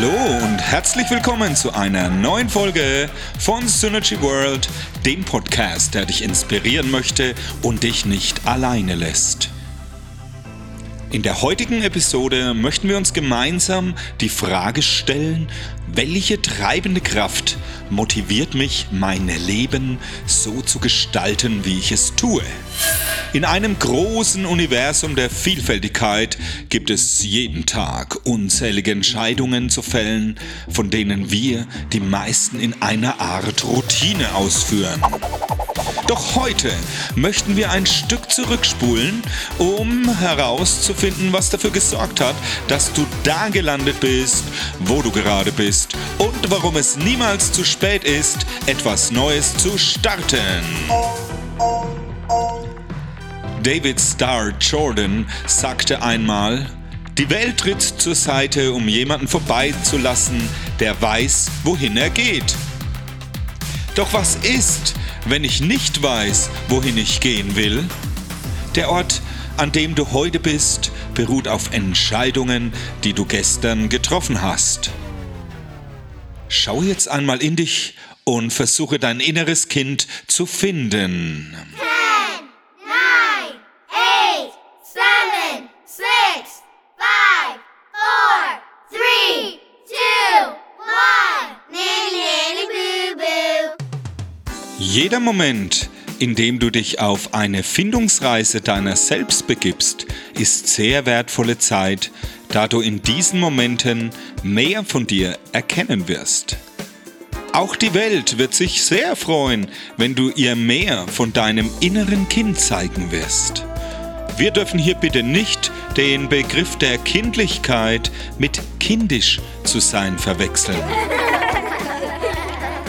Hallo und herzlich willkommen zu einer neuen Folge von Synergy World, dem Podcast, der dich inspirieren möchte und dich nicht alleine lässt. In der heutigen Episode möchten wir uns gemeinsam die Frage stellen, welche treibende Kraft motiviert mich, mein Leben so zu gestalten, wie ich es tue? In einem großen Universum der Vielfältigkeit gibt es jeden Tag unzählige Entscheidungen zu fällen, von denen wir die meisten in einer Art Routine ausführen. Doch heute möchten wir ein Stück zurückspulen, um herauszufinden, was dafür gesorgt hat, dass du da gelandet bist, wo du gerade bist und warum es niemals zu spät ist, etwas Neues zu starten. David Starr Jordan sagte einmal, die Welt tritt zur Seite, um jemanden vorbeizulassen, der weiß, wohin er geht. Doch was ist, wenn ich nicht weiß, wohin ich gehen will? Der Ort, an dem du heute bist, beruht auf Entscheidungen, die du gestern getroffen hast. Schau jetzt einmal in dich und versuche dein inneres Kind zu finden. Jeder Moment, in dem du dich auf eine Findungsreise deiner selbst begibst, ist sehr wertvolle Zeit, da du in diesen Momenten mehr von dir erkennen wirst. Auch die Welt wird sich sehr freuen, wenn du ihr mehr von deinem inneren Kind zeigen wirst. Wir dürfen hier bitte nicht den Begriff der Kindlichkeit mit kindisch zu sein verwechseln.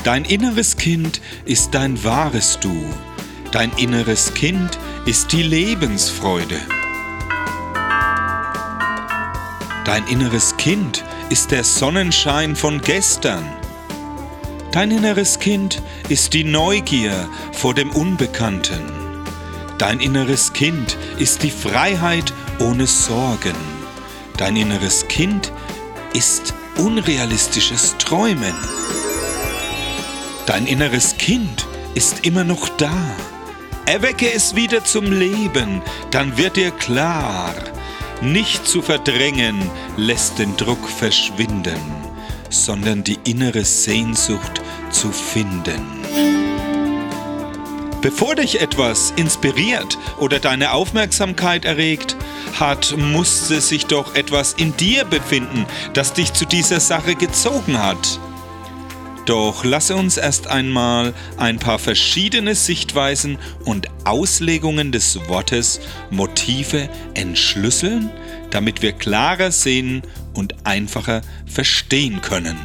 Dein inneres Kind ist dein wahres Du. Dein inneres Kind ist die Lebensfreude. Dein inneres Kind ist der Sonnenschein von gestern. Dein inneres Kind ist die Neugier vor dem Unbekannten. Dein inneres Kind ist die Freiheit ohne Sorgen. Dein inneres Kind ist unrealistisches Träumen. Dein inneres Kind ist immer noch da. Erwecke es wieder zum Leben, dann wird dir klar, nicht zu verdrängen lässt den Druck verschwinden, sondern die innere Sehnsucht zu finden. Bevor dich etwas inspiriert oder deine Aufmerksamkeit erregt, hat, musste sich doch etwas in dir befinden, das dich zu dieser Sache gezogen hat. Doch lasse uns erst einmal ein paar verschiedene Sichtweisen und Auslegungen des Wortes Motive entschlüsseln, damit wir klarer sehen und einfacher verstehen können.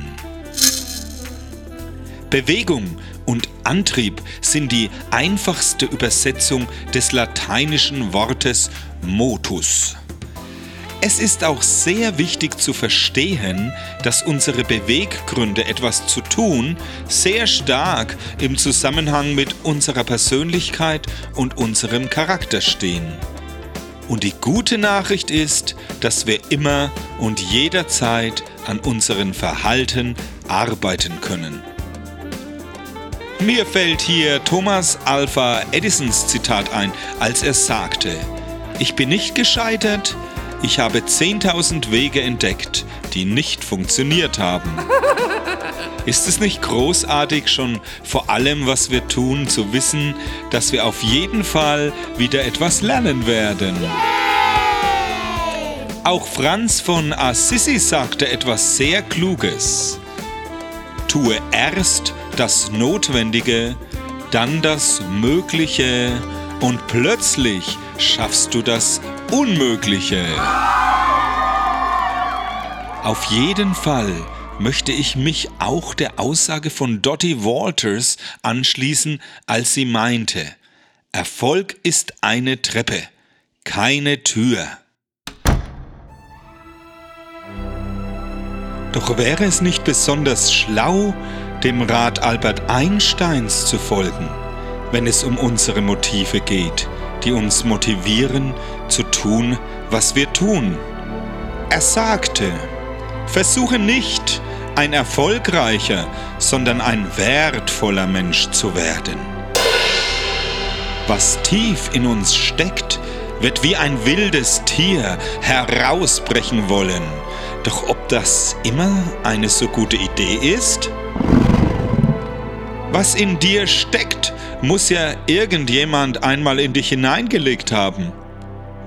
Bewegung und Antrieb sind die einfachste Übersetzung des lateinischen Wortes motus. Es ist auch sehr wichtig zu verstehen, dass unsere Beweggründe, etwas zu tun, sehr stark im Zusammenhang mit unserer Persönlichkeit und unserem Charakter stehen. Und die gute Nachricht ist, dass wir immer und jederzeit an unserem Verhalten arbeiten können. Mir fällt hier Thomas Alpha Edisons Zitat ein, als er sagte, ich bin nicht gescheitert, ich habe 10.000 Wege entdeckt, die nicht funktioniert haben. Ist es nicht großartig, schon vor allem, was wir tun, zu wissen, dass wir auf jeden Fall wieder etwas lernen werden? Auch Franz von Assisi sagte etwas sehr Kluges. Tue erst das Notwendige, dann das Mögliche und plötzlich schaffst du das Unmögliche. Auf jeden Fall möchte ich mich auch der Aussage von Dottie Walters anschließen, als sie meinte, Erfolg ist eine Treppe, keine Tür. Doch wäre es nicht besonders schlau, dem Rat Albert Einsteins zu folgen, wenn es um unsere Motive geht, die uns motivieren zu tun, was wir tun. Er sagte, Versuche nicht, ein erfolgreicher, sondern ein wertvoller Mensch zu werden. Was tief in uns steckt, wird wie ein wildes Tier herausbrechen wollen. Doch ob das immer eine so gute Idee ist? Was in dir steckt, muss ja irgendjemand einmal in dich hineingelegt haben.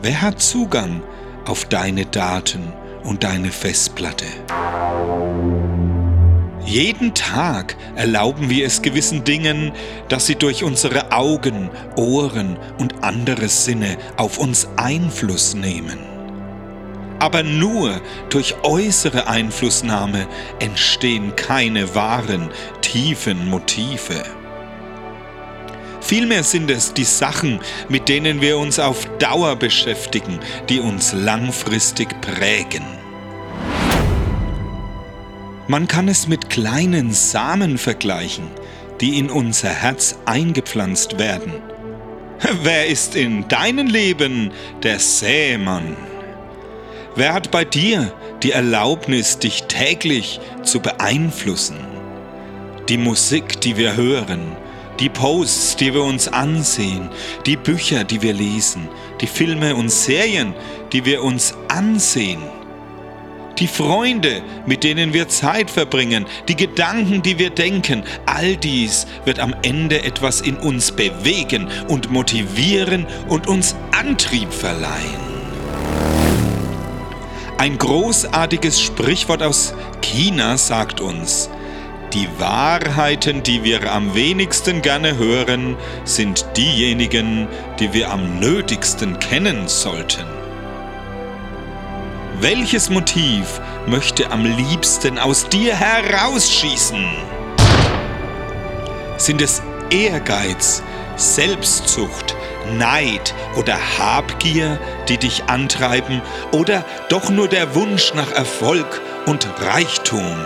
Wer hat Zugang auf deine Daten und deine Festplatte? Jeden Tag erlauben wir es gewissen Dingen, dass sie durch unsere Augen, Ohren und andere Sinne auf uns Einfluss nehmen. Aber nur durch äußere Einflussnahme entstehen keine wahren, tiefen Motive. Vielmehr sind es die Sachen, mit denen wir uns auf Dauer beschäftigen, die uns langfristig prägen. Man kann es mit kleinen Samen vergleichen, die in unser Herz eingepflanzt werden. Wer ist in deinem Leben der Sämann? Wer hat bei dir die Erlaubnis, dich täglich zu beeinflussen? Die Musik, die wir hören, die Posts, die wir uns ansehen, die Bücher, die wir lesen, die Filme und Serien, die wir uns ansehen – die Freunde, mit denen wir Zeit verbringen, die Gedanken, die wir denken, all dies wird am Ende etwas in uns bewegen und motivieren und uns Antrieb verleihen. Ein großartiges Sprichwort aus China sagt uns, die Wahrheiten, die wir am wenigsten gerne hören, sind diejenigen, die wir am nötigsten kennen sollten. Welches Motiv möchte am liebsten aus dir herausschießen? Sind es Ehrgeiz, Selbstzucht, Neid oder Habgier, die dich antreiben, oder doch nur der Wunsch nach Erfolg und Reichtum?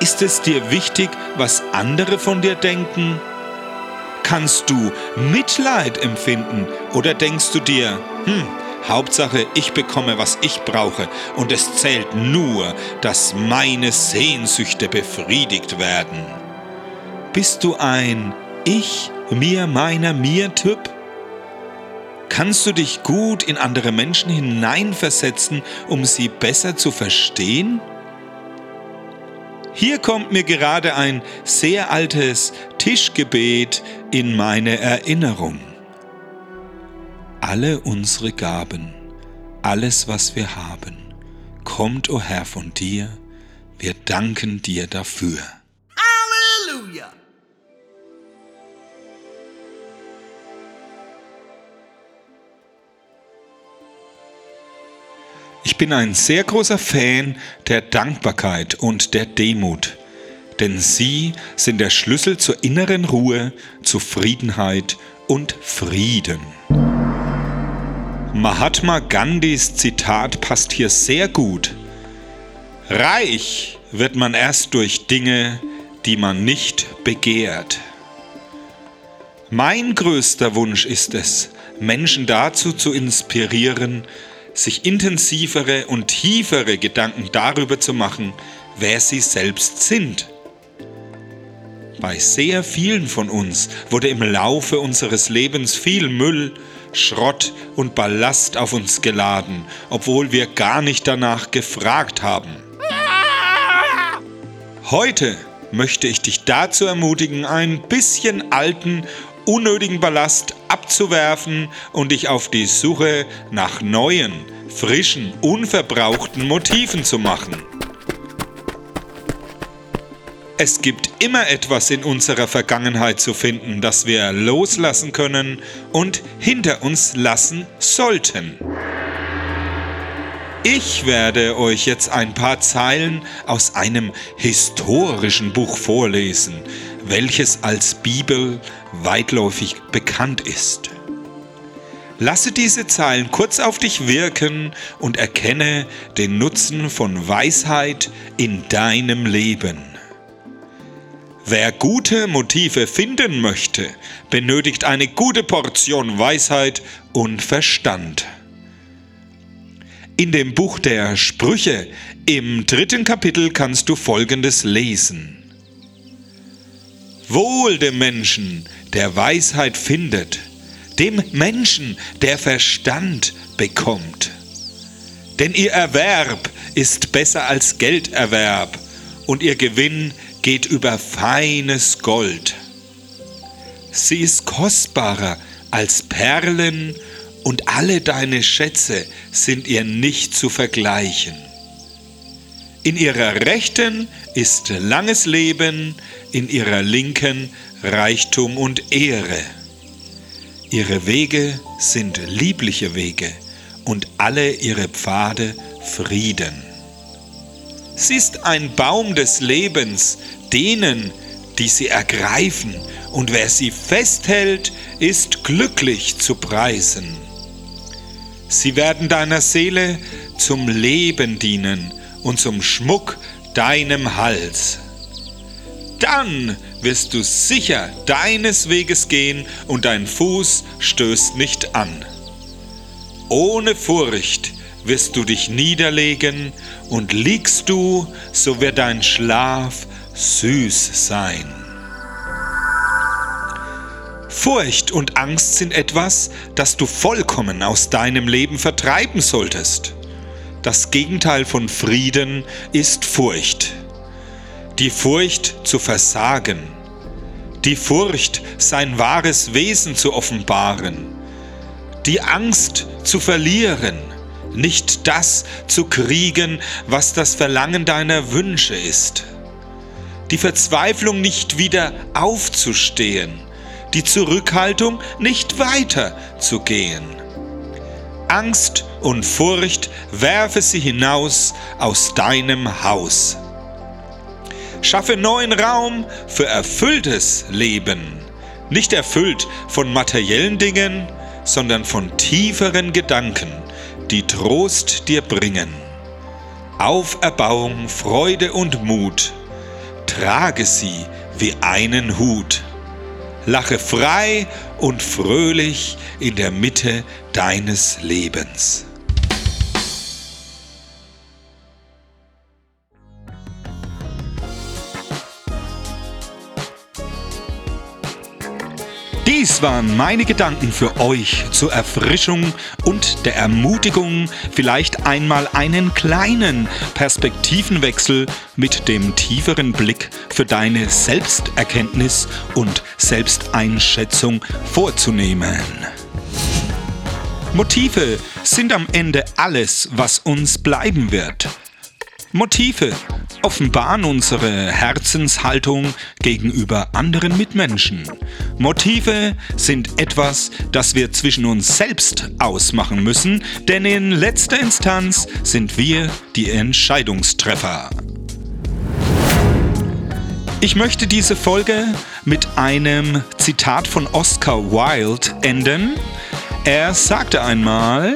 Ist es dir wichtig, was andere von dir denken? Kannst du Mitleid empfinden oder denkst du dir, hm, Hauptsache, ich bekomme, was ich brauche, und es zählt nur, dass meine Sehnsüchte befriedigt werden. Bist du ein Ich, mir, meiner, mir Typ? Kannst du dich gut in andere Menschen hineinversetzen, um sie besser zu verstehen? Hier kommt mir gerade ein sehr altes Tischgebet in meine Erinnerung alle unsere Gaben, alles, was wir haben, kommt, o oh Herr, von dir. Wir danken dir dafür. Bin ein sehr großer Fan der Dankbarkeit und der Demut, denn sie sind der Schlüssel zur inneren Ruhe, Zufriedenheit und Frieden. Mahatma Gandhis Zitat passt hier sehr gut. Reich wird man erst durch Dinge, die man nicht begehrt. Mein größter Wunsch ist es, Menschen dazu zu inspirieren, sich intensivere und tiefere Gedanken darüber zu machen, wer sie selbst sind. Bei sehr vielen von uns wurde im Laufe unseres Lebens viel Müll, Schrott und Ballast auf uns geladen, obwohl wir gar nicht danach gefragt haben. Heute möchte ich dich dazu ermutigen, ein bisschen alten, unnötigen Ballast abzuwerfen und dich auf die Suche nach neuen, frischen, unverbrauchten Motiven zu machen. Es gibt immer etwas in unserer Vergangenheit zu finden, das wir loslassen können und hinter uns lassen sollten. Ich werde euch jetzt ein paar Zeilen aus einem historischen Buch vorlesen, welches als Bibel weitläufig bekannt ist. Lasse diese Zeilen kurz auf dich wirken und erkenne den Nutzen von Weisheit in deinem Leben. Wer gute Motive finden möchte, benötigt eine gute Portion Weisheit und Verstand. In dem Buch der Sprüche im dritten Kapitel kannst du Folgendes lesen. Wohl dem Menschen, der Weisheit findet, dem Menschen, der Verstand bekommt. Denn ihr Erwerb ist besser als Gelderwerb und ihr Gewinn geht über feines Gold. Sie ist kostbarer als Perlen und alle deine Schätze sind ihr nicht zu vergleichen. In ihrer Rechten ist langes Leben, in ihrer Linken Reichtum und Ehre. Ihre Wege sind liebliche Wege und alle ihre Pfade Frieden. Sie ist ein Baum des Lebens denen, die sie ergreifen, und wer sie festhält, ist glücklich zu preisen. Sie werden deiner Seele zum Leben dienen und zum Schmuck deinem Hals. Dann wirst du sicher deines Weges gehen und dein Fuß stößt nicht an. Ohne Furcht wirst du dich niederlegen und liegst du, so wird dein Schlaf süß sein. Furcht und Angst sind etwas, das du vollkommen aus deinem Leben vertreiben solltest. Das Gegenteil von Frieden ist Furcht. Die Furcht zu versagen. Die Furcht, sein wahres Wesen zu offenbaren. Die Angst zu verlieren. Nicht das zu kriegen, was das Verlangen deiner Wünsche ist. Die Verzweiflung nicht wieder aufzustehen die Zurückhaltung, nicht weiter zu gehen. Angst und Furcht werfe sie hinaus aus deinem Haus. Schaffe neuen Raum für erfülltes Leben, nicht erfüllt von materiellen Dingen, sondern von tieferen Gedanken, die Trost dir bringen. Auferbauung, Freude und Mut, trage sie wie einen Hut lache frei und fröhlich in der Mitte deines Lebens. Dies waren meine Gedanken für euch zur Erfrischung und der Ermutigung, vielleicht einmal einen kleinen Perspektivenwechsel mit dem tieferen Blick für deine Selbsterkenntnis und Selbsteinschätzung vorzunehmen. Motive sind am Ende alles, was uns bleiben wird. Motive offenbaren unsere Herzenshaltung gegenüber anderen Mitmenschen. Motive sind etwas, das wir zwischen uns selbst ausmachen müssen, denn in letzter Instanz sind wir die Entscheidungstreffer. Ich möchte diese Folge mit einem Zitat von Oscar Wilde enden. Er sagte einmal,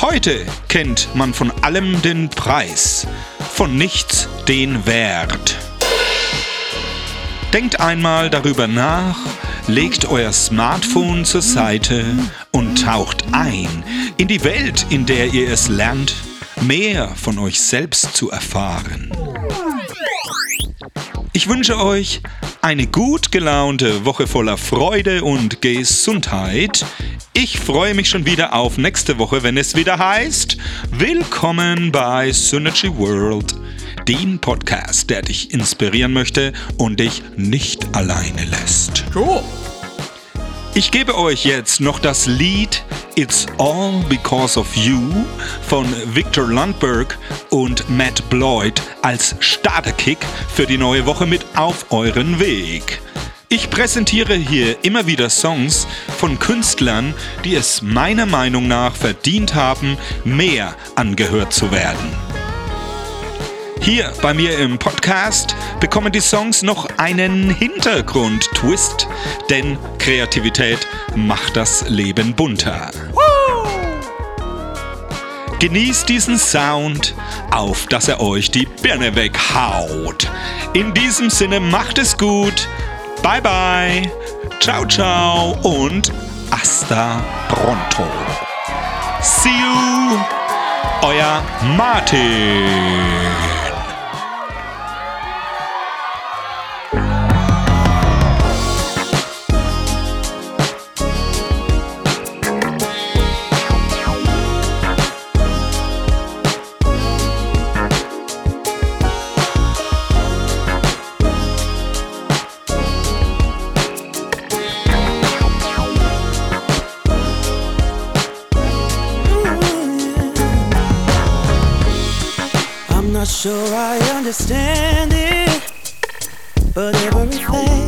heute kennt man von allem den Preis, von nichts den Wert. Denkt einmal darüber nach, legt euer Smartphone zur Seite und taucht ein in die Welt, in der ihr es lernt, mehr von euch selbst zu erfahren. Ich wünsche euch eine gut gelaunte Woche voller Freude und Gesundheit. Ich freue mich schon wieder auf nächste Woche, wenn es wieder heißt, willkommen bei Synergy World, dem Podcast, der dich inspirieren möchte und dich nicht alleine lässt. Cool. Ich gebe euch jetzt noch das Lied It's All Because of You von Victor Lundberg und Matt Bloyd als Starterkick für die neue Woche mit auf euren Weg. Ich präsentiere hier immer wieder Songs von Künstlern, die es meiner Meinung nach verdient haben, mehr angehört zu werden. Hier bei mir im Podcast bekommen die Songs noch einen Hintergrund-Twist, denn Kreativität macht das Leben bunter. Genießt diesen Sound, auf dass er euch die Birne weghaut. In diesem Sinne macht es gut. Bye bye. Ciao ciao und hasta pronto. See you. Euer Martin. Sure I understand it, but everything